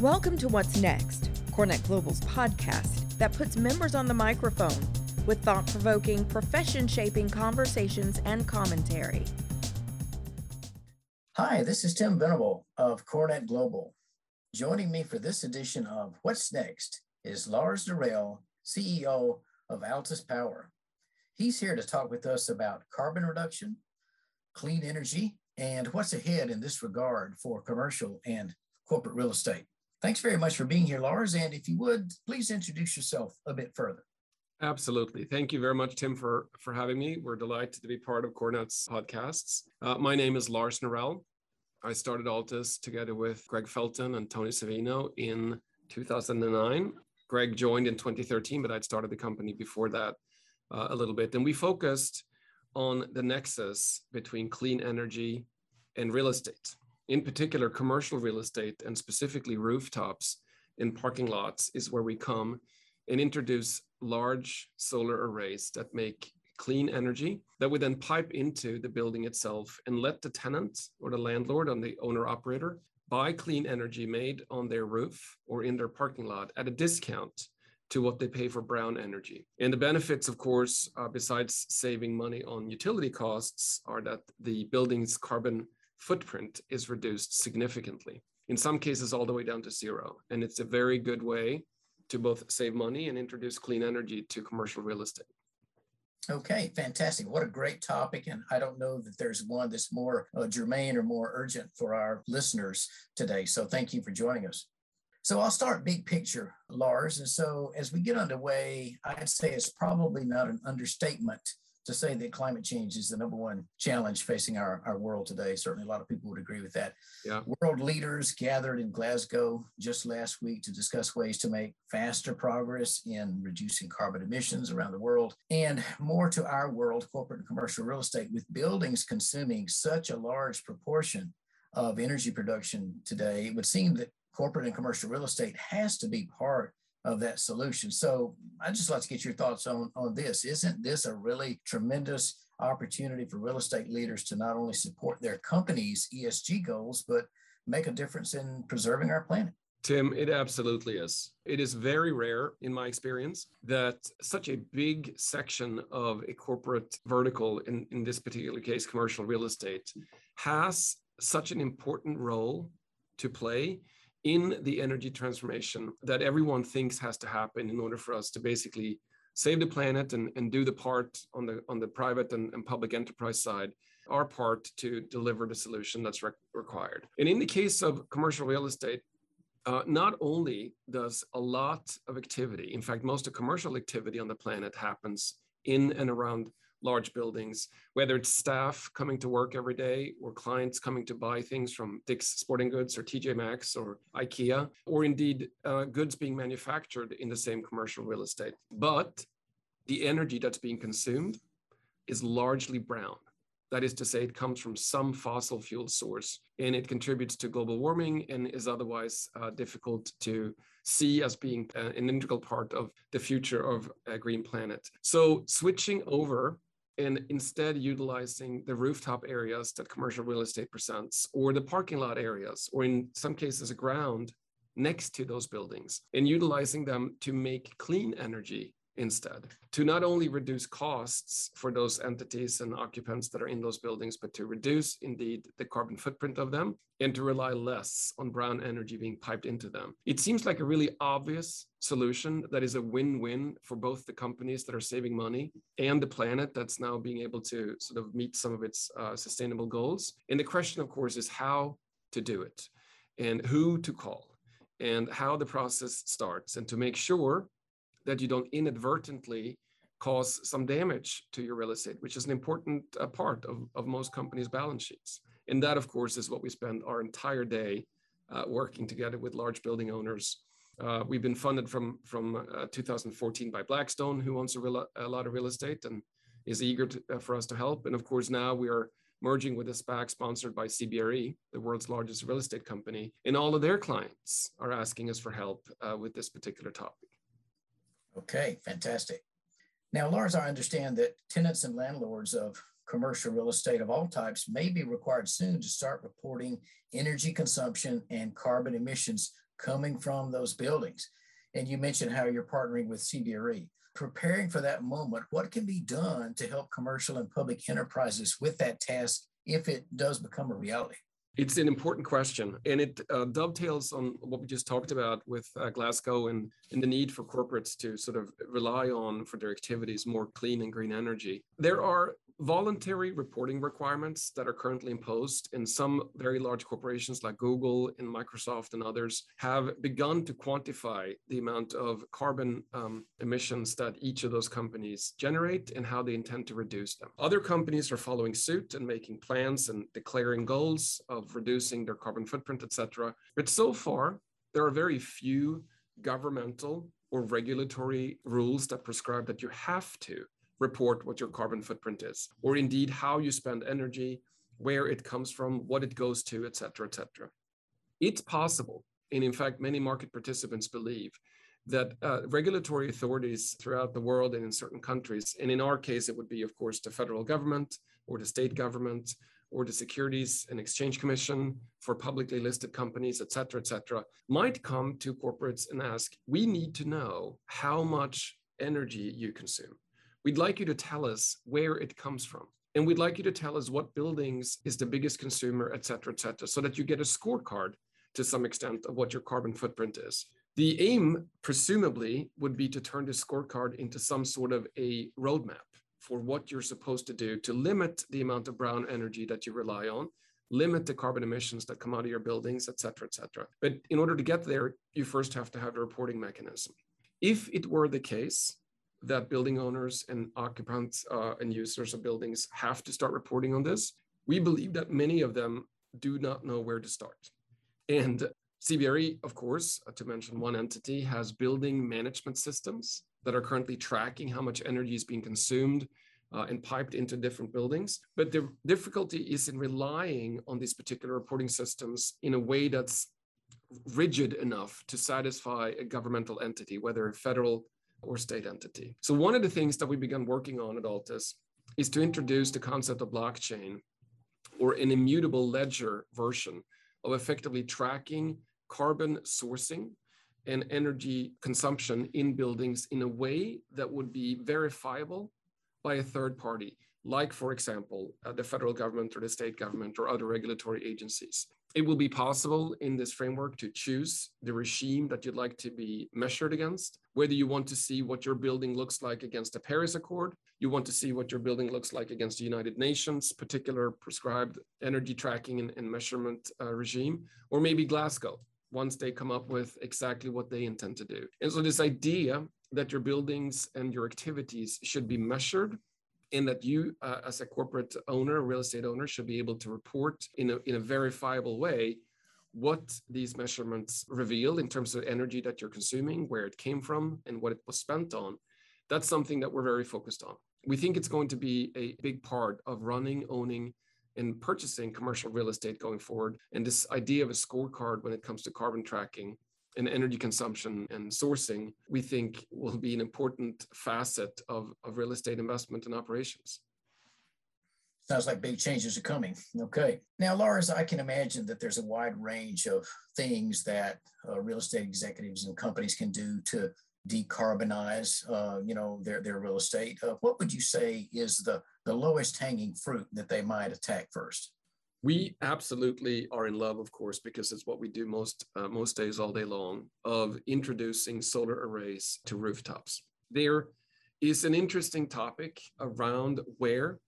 Welcome to What's Next, CoreNet Global's podcast that puts members on the microphone with thought provoking, profession shaping conversations and commentary. Hi, this is Tim Venable of CoreNet Global. Joining me for this edition of What's Next is Lars Norell, CEO of Altus Power. He's here to talk with us about carbon reduction, clean energy, and what's ahead in this regard for commercial and corporate real estate. Thanks very much for being here, Lars. And if you would, please introduce yourself a bit further. Absolutely. Thank you very much, Tim, for, for having me. We're delighted to be part of CoreNet's podcasts. Uh, my name is Lars Norell. I started Altus together with Greg Felton and Tony Savino in 2009. Greg joined in 2013, but I'd started the company before that uh, a little bit. And we focused on the nexus between clean energy and real estate in particular, commercial real estate and specifically rooftops in parking lots is where we come and introduce large solar arrays that make clean energy that we then pipe into the building itself and let the tenant or the landlord and the owner operator buy clean energy made on their roof or in their parking lot at a discount to what they pay for brown energy. And the benefits, of course, uh, besides saving money on utility costs, are that the building's carbon footprint is reduced significantly, in some cases, all the way down to zero. And it's a very good way to both save money and introduce clean energy to commercial real estate. Okay, fantastic. What a great topic. And I don't know that there's one that's more uh, germane or more urgent for our listeners today. So thank you for joining us. So I'll start big picture, Lars. And so as we get underway, I'd say it's probably not an understatement to say that climate change is the number one challenge facing our, our world today. Certainly, a lot of people would agree with that. Yeah. World leaders gathered in Glasgow just last week to discuss ways to make faster progress in reducing carbon emissions around the world and more to our world, corporate and commercial real estate, with buildings consuming such a large proportion of energy production today. It would seem that corporate and commercial real estate has to be part of that solution. So I'd just like to get your thoughts on, on this. Isn't this a really tremendous opportunity for real estate leaders to not only support their company's ESG goals, but make a difference in preserving our planet? Tim, it absolutely is. It is very rare, in my experience, that such a big section of a corporate vertical, in, in this particular case, commercial real estate, has such an important role to play in the energy transformation that everyone thinks has to happen in order for us to basically save the planet and, and do the part on the on the private and, and public enterprise side our part to deliver the solution that's re- required. And in the case of commercial real estate uh, not only does a lot of activity in fact most of commercial activity on the planet happens in and around large buildings, whether it's staff coming to work every day or clients coming to buy things from Dick's Sporting Goods or TJ Maxx or IKEA, or indeed uh, goods being manufactured in the same commercial real estate. But the energy that's being consumed is largely brown. That is to say, it comes from some fossil fuel source and it contributes to global warming and is otherwise uh, difficult to see as being uh, an integral part of the future of a green planet. So, switching over and instead utilizing the rooftop areas that commercial real estate presents or the parking lot areas or in some cases a ground next to those buildings and utilizing them to make clean energy instead to not only reduce costs for those entities and occupants that are in those buildings, but to reduce indeed the carbon footprint of them and to rely less on brown energy being piped into them. It seems like a really obvious solution that is a win win for both the companies that are saving money and the planet that's now being able to sort of meet some of its uh, sustainable goals. And the question, of course, is how to do it and who to call and how the process starts and to make sure that you don't inadvertently cause some damage to your real estate, which is an important uh, part of, of most companies' balance sheets. And that, of course, is what we spend our entire day uh, working together with large building owners. Uh, we've been funded from, from uh, 2014 by Blackstone, who owns a, real, a, lot of real estate and is eager to, uh, for us to help. And of course, now we are merging with a SPAC sponsored by CBRE, the world's largest real estate company. And all of their clients are asking us for help uh, with this particular topic. Okay, fantastic. Now, Lars, I understand that tenants and landlords of commercial real estate of all types may be required soon to start reporting energy consumption and carbon emissions coming from those buildings. And you mentioned how you're partnering with CBRE. Preparing for that moment, what can be done to help commercial and public enterprises with that task if it does become a reality? It's an important question, and it uh, dovetails on what we just talked about with uh, Glasgow and, and the need for corporates to sort of rely on for their activities more clean and green energy. There are voluntary reporting requirements that are currently imposed in some very large corporations like Google and Microsoft and others have begun to quantify the amount of carbon um, emissions that each of those companies generate and how they intend to reduce them. Other companies are following suit and making plans and declaring goals of reducing their carbon footprint, etc. But so far, there are very few governmental or regulatory rules that prescribe that you have to report what your carbon footprint is, or indeed how you spend energy, where it comes from, what it goes to, et cetera, et cetera. It's possible, and in fact, many market participants believe that uh, regulatory authorities throughout the world and in certain countries, and in our case, it would be, of course, the federal government or the state government or the Securities and Exchange Commission for publicly listed companies, et cetera, et cetera, might come to corporates and ask, we need to know how much energy you consume. We'd like you to tell us where it comes from. And we'd like you to tell us what buildings is the biggest consumer, et cetera, et cetera, so that you get a scorecard to some extent of what your carbon footprint is. The aim, presumably, would be to turn this scorecard into some sort of a roadmap for what you're supposed to do to limit the amount of brown energy that you rely on, limit the carbon emissions that come out of your buildings, et cetera, et cetera. But in order to get there, you first have to have a reporting mechanism. If it were the case that building owners and occupants uh, and users of buildings have to start reporting on this. We believe that many of them do not know where to start. And CBRE, of course, uh, to mention one entity, has building management systems that are currently tracking how much energy is being consumed uh, and piped into different buildings. But the difficulty is in relying on these particular reporting systems in a way that's rigid enough to satisfy a governmental entity, whether federal, or state entity. So one of the things that we began working on at Altus is to introduce the concept of blockchain or an immutable ledger version of effectively tracking carbon sourcing and energy consumption in buildings in a way that would be verifiable by a third party, like, for example, uh, the federal government or the state government or other regulatory agencies. It will be possible in this framework to choose the regime that you'd like to be measured against, whether you want to see what your building looks like against the Paris Accord, you want to see what your building looks like against the United Nations particular prescribed energy tracking and, and measurement uh, regime, or maybe Glasgow, once they come up with exactly what they intend to do. And so this idea that your buildings and your activities should be measured and that you, uh, as a corporate owner, real estate owner, should be able to report in a, in a verifiable way what these measurements reveal in terms of energy that you're consuming, where it came from, and what it was spent on. That's something that we're very focused on. We think it's going to be a big part of running, owning, and purchasing commercial real estate going forward. And this idea of a scorecard when it comes to carbon tracking and energy consumption and sourcing, we think will be an important facet of, of real estate investment and operations. Sounds like big changes are coming. Okay. Now, Lars, I can imagine that there's a wide range of things that uh, real estate executives and companies can do to decarbonize, uh, you know, their, their real estate. Uh, what would you say is the, the lowest hanging fruit that they might attack first? We absolutely are in love of course because it's what we do most uh, most days all day long of introducing solar arrays to rooftops. There is an interesting topic around where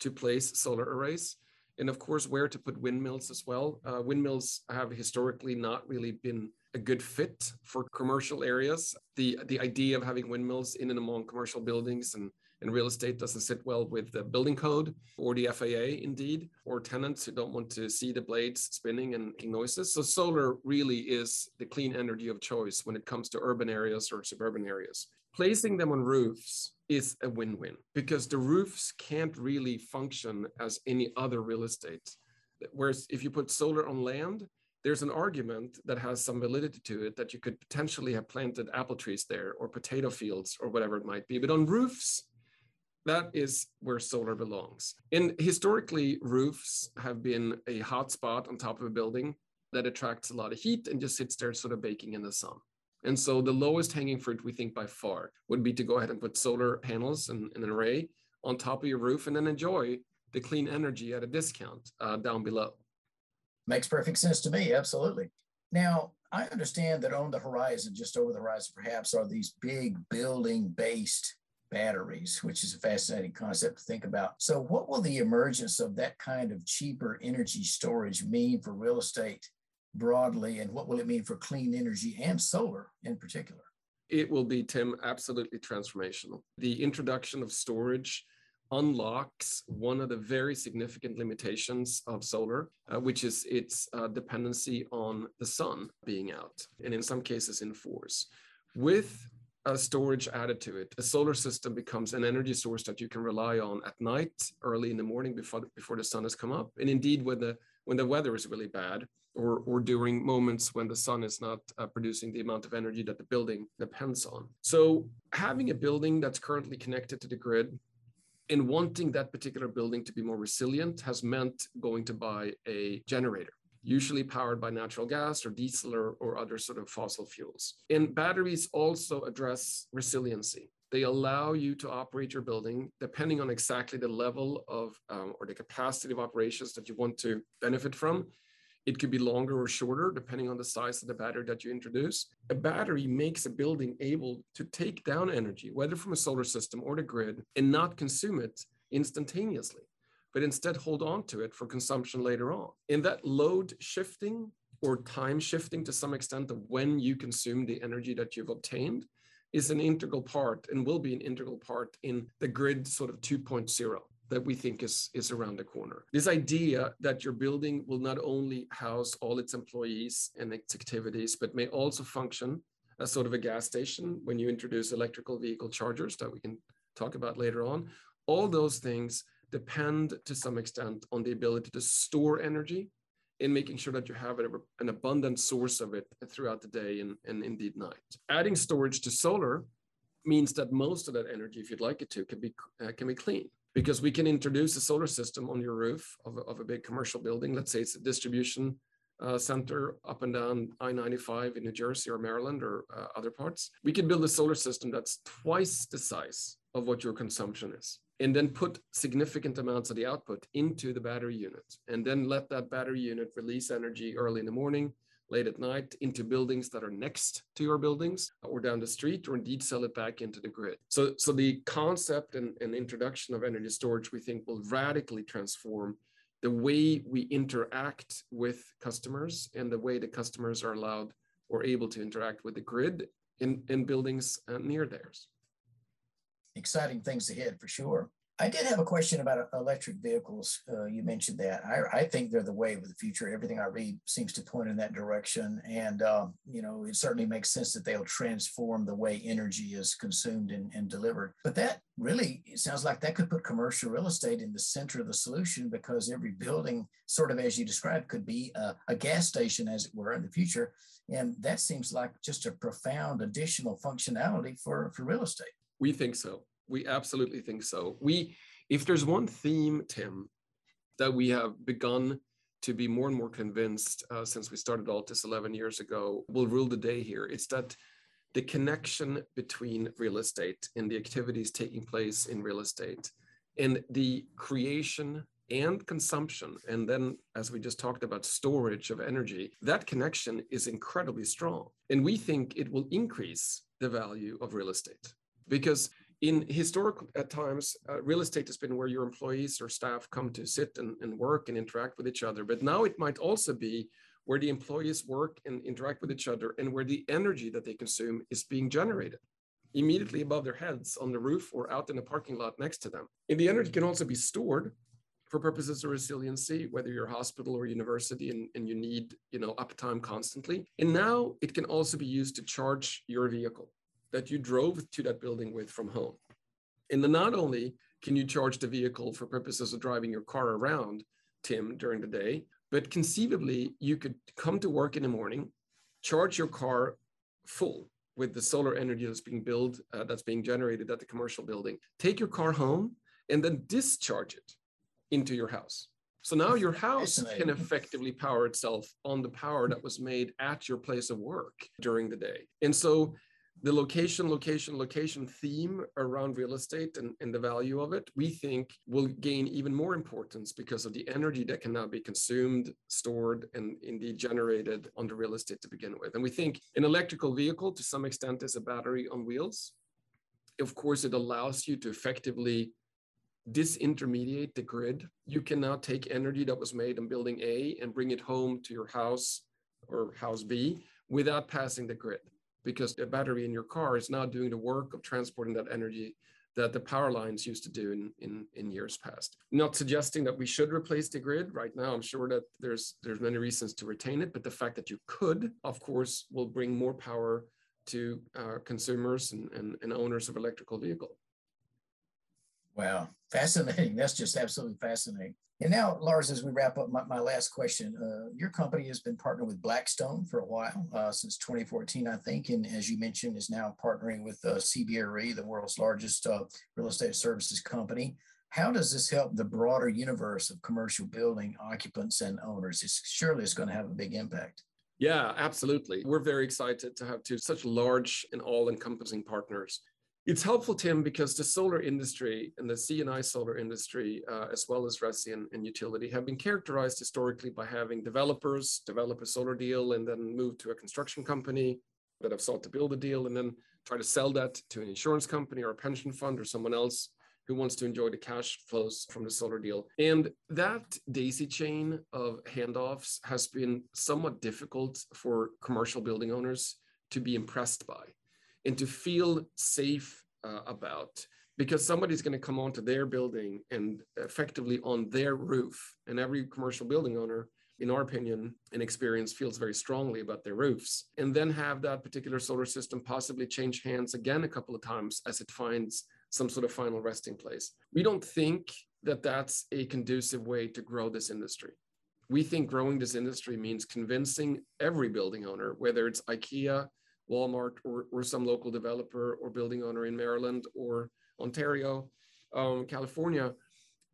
to place solar arrays and of course where to put windmills as well. Uh, windmills have historically not really been a good fit for commercial areas. The the idea of having windmills in and among commercial buildings and and real estate doesn't sit well with the building code or the FAA, indeed, or tenants who don't want to see the blades spinning and making noises. So solar really is the clean energy of choice when it comes to urban areas or suburban areas. Placing them on roofs is a win-win because the roofs can't really function as any other real estate. Whereas if you put solar on land, there's an argument that has some validity to it that you could potentially have planted apple trees there or potato fields or whatever it might be. But on roofs, that is where solar belongs. And historically, roofs have been a hot spot on top of a building that attracts a lot of heat and just sits there sort of baking in the sun. And so the lowest hanging fruit we think by far would be to go ahead and put solar panels and, and an array on top of your roof and then enjoy the clean energy at a discount uh, down below. Makes perfect sense to me. Absolutely. Now, I understand that on the horizon, just over the horizon, perhaps, are these big building based batteries, which is a fascinating concept to think about. So, what will the emergence of that kind of cheaper energy storage mean for real estate broadly, and what will it mean for clean energy and solar in particular? It will be, Tim, absolutely transformational. The introduction of storage unlocks one of the very significant limitations of solar, uh, which is its uh, dependency on the sun being out, and in some cases in force. With a storage added to it, a solar system becomes an energy source that you can rely on at night, early in the morning before, before the sun has come up, and indeed when the when the weather is really bad, or, or during moments when the sun is not uh, producing the amount of energy that the building depends on. So having a building that's currently connected to the grid and wanting that particular building to be more resilient has meant going to buy a generator usually powered by natural gas or diesel or, or other sort of fossil fuels. And batteries also address resiliency. They allow you to operate your building depending on exactly the level of um, or the capacity of operations that you want to benefit from. It could be longer or shorter depending on the size of the battery that you introduce. A battery makes a building able to take down energy, whether from a solar system or the grid, and not consume it instantaneously, but instead hold on to it for consumption later on. In that load shifting or time shifting to some extent of when you consume the energy that you've obtained is an integral part and will be an integral part in the grid sort of 2.0 that we think is, is around the corner. This idea that your building will not only house all its employees and its activities, but may also function as sort of a gas station when you introduce electrical vehicle chargers that we can talk about later on. All those things depend to some extent on the ability to store energy in making sure that you have an abundant source of it throughout the day and, and indeed night. Adding storage to solar means that most of that energy, if you'd like it to, can be uh, can be clean because we can introduce a solar system on your roof of a, of a big commercial building. Let's say it's a distribution uh, center up and down I-95 in New Jersey or Maryland or uh, other parts. We can build a solar system that's twice the size of what your consumption is and then put significant amounts of the output into the battery unit and then let that battery unit release energy early in the morning late at night into buildings that are next to your buildings or down the street or indeed sell it back into the grid. So so the concept and, and introduction of energy storage we think will radically transform the way we interact with customers and the way the customers are allowed or able to interact with the grid in, in buildings uh, near theirs exciting things ahead for sure. I did have a question about uh, electric vehicles. Uh, you mentioned that. I, I, think they're the way of the future. Everything I read seems to point in that direction. And, um, you know, it certainly makes sense that they'll transform the way energy is consumed and, and delivered. But that really it sounds like that could put commercial real estate in the center of the solution because every building, sort of as you described, could be a, a gas station, as it were, in the future. And that seems like just a profound additional functionality for, for real estate. We think so. We absolutely think so. We, if there's one theme, Tim, that we have begun to be more and more convinced uh, since we started Altus 11 years ago will rule the day here. It's that the connection between real estate and the activities taking place in real estate and the creation and consumption, and then as we just talked about, storage of energy, that connection is incredibly strong. And we think it will increase the value of real estate because in historic at times, uh, real estate has been where your employees or staff come to sit and, and work and interact with each other. But now it might also be where the employees work and interact with each other and where the energy that they consume is being generated immediately above their heads on the roof or out in the parking lot next to them. And the energy can also be stored for purposes of resiliency, whether you're hospital or university and, and you need, you know, uptime constantly. And now it can also be used to charge your vehicle that you drove to that building with from home. And then not only can you charge the vehicle for purposes of driving your car around, Tim, during the day, but conceivably you could come to work in the morning, charge your car full with the solar energy that's being built, uh, that's being generated at the commercial building, take your car home, and then discharge it into your house So now your house can effectively power itself on the power that was made at your place of work during the day. And so the location, location, location theme around real estate and, and the value of it, we think will gain even more importance because of the energy that can now be consumed, stored, and indeed generated on the real estate to begin with. And we think an electrical vehicle to some extent is a battery on wheels. Of course, it allows you to effectively disintermediate the grid. You can now take energy that was made in building A and bring it home to your house or house B without passing the grid because the battery in your car is now doing the work of transporting that energy that the power lines used to do in, in, in years past. Not suggesting that we should replace the grid right now. I'm sure that there's there's many reasons to retain it, but the fact that you could, of course, will bring more power to uh, consumers and, and, and owners of electrical vehicle. Wow, fascinating. That's just absolutely fascinating. And now, Lars, as we wrap up, my, my last question. Uh, your company has been partnered with Blackstone for a while, uh, since 2014, I think. And as you mentioned, is now partnering with uh, CBRE, the world's largest uh, real estate services company. How does this help the broader universe of commercial building occupants and owners? It's, surely it's going to have a big impact. Yeah, absolutely. We're very excited to have two such large and all encompassing partners. It's helpful, Tim, because the solar industry and the C&I solar industry, uh, as well as resi and, and, utility, have been characterized historically by having developers develop a solar deal and then move to a construction company that have sought to build a deal and then try to sell that to an insurance company or a pension fund or someone else who wants to enjoy the cash flows from the solar deal. And that daisy chain of handoffs has been somewhat difficult for commercial building owners to be impressed by and to feel safe uh, about because somebody's going to come onto their building and effectively on their roof and every commercial building owner in our opinion and experience feels very strongly about their roofs and then have that particular solar system possibly change hands again a couple of times as it finds some sort of final resting place. We don't think that that's a conducive way to grow this industry. We think growing this industry means convincing every building owner whether it's IKEA Walmart or, or some local developer or building owner in Maryland or Ontario, um, California,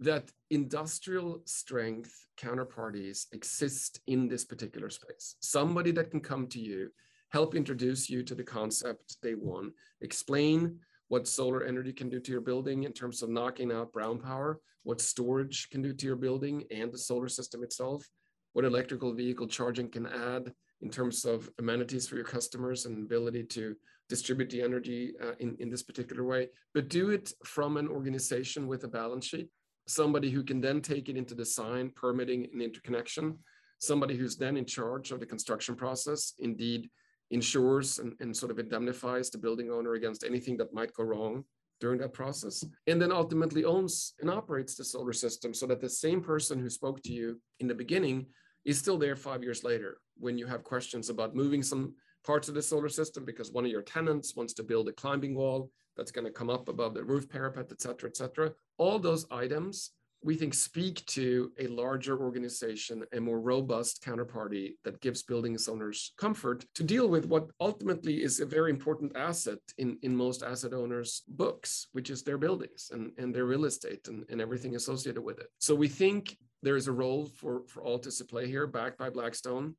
that industrial strength counterparties exist in this particular space. Somebody that can come to you, help introduce you to the concept they want, explain what solar energy can do to your building in terms of knocking out brown power, what storage can do to your building and the solar system itself, what electrical vehicle charging can add in terms of amenities for your customers and ability to distribute the energy uh, in, in this particular way, but do it from an organization with a balance sheet, somebody who can then take it into design, permitting, and interconnection, somebody who's then in charge of the construction process, indeed insures and, and sort of indemnifies the building owner against anything that might go wrong during that process, and then ultimately owns and operates the solar system so that the same person who spoke to you in the beginning is still there five years later when you have questions about moving some parts of the solar system because one of your tenants wants to build a climbing wall that's going to come up above the roof parapet, et cetera, et cetera. All those items we think speak to a larger organization, a more robust counterparty that gives building owners comfort to deal with what ultimately is a very important asset in, in most asset owners' books, which is their buildings and, and their real estate and, and everything associated with it. So we think there is a role for, for Altus to play here, backed by Blackstone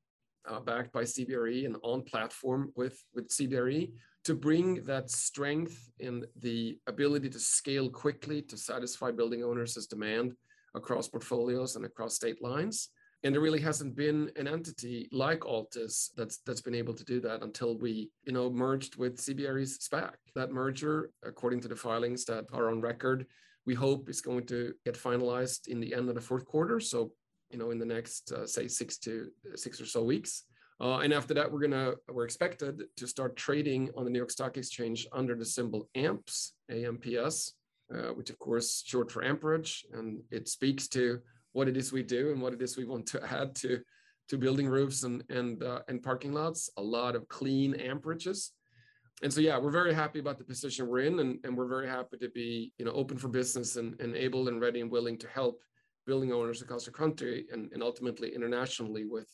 uh, backed by CBRE and on platform with, with CBRE to bring that strength in the ability to scale quickly to satisfy building owners' demand across portfolios and across state lines. And there really hasn't been an entity like Altus that's that's been able to do that until we, you know, merged with CBRE's SPAC. That merger, according to the filings that are on record, we hope is going to get finalized in the end of the fourth quarter. So you know, in the next uh, say six to six or so weeks. Uh, and after that, we're gonna we're expected to start trading on the New York Stock Exchange under the symbol AMPS, AMPS, uh, which of course short for amperage, and it speaks to what it is we do and what it is we want to add to to building roofs and and uh, and parking lots. A lot of clean amperages. And so, yeah, we're very happy about the position we're in, and, and we're very happy to be, you know, open for business and, and able and ready and willing to help building owners across the country and, and ultimately internationally with,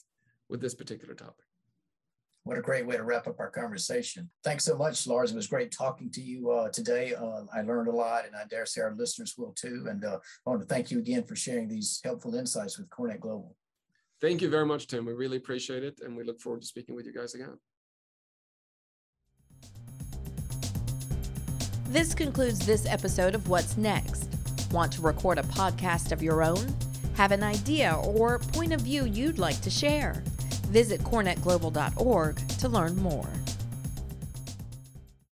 with this particular topic. What a great way to wrap up our conversation. Thanks so much, Lars. It was great talking to you uh, today. Uh, I learned a lot, and I dare say our listeners will too. And uh, I want to thank you again for sharing these helpful insights with CoreNet Global. Thank you very much, Tim. We really appreciate it, and we look forward to speaking with you guys again. This concludes this episode of What's Next. Want to record a podcast of your own? Have an idea or point of view you'd like to share? Visit corenetglobal.org to learn more.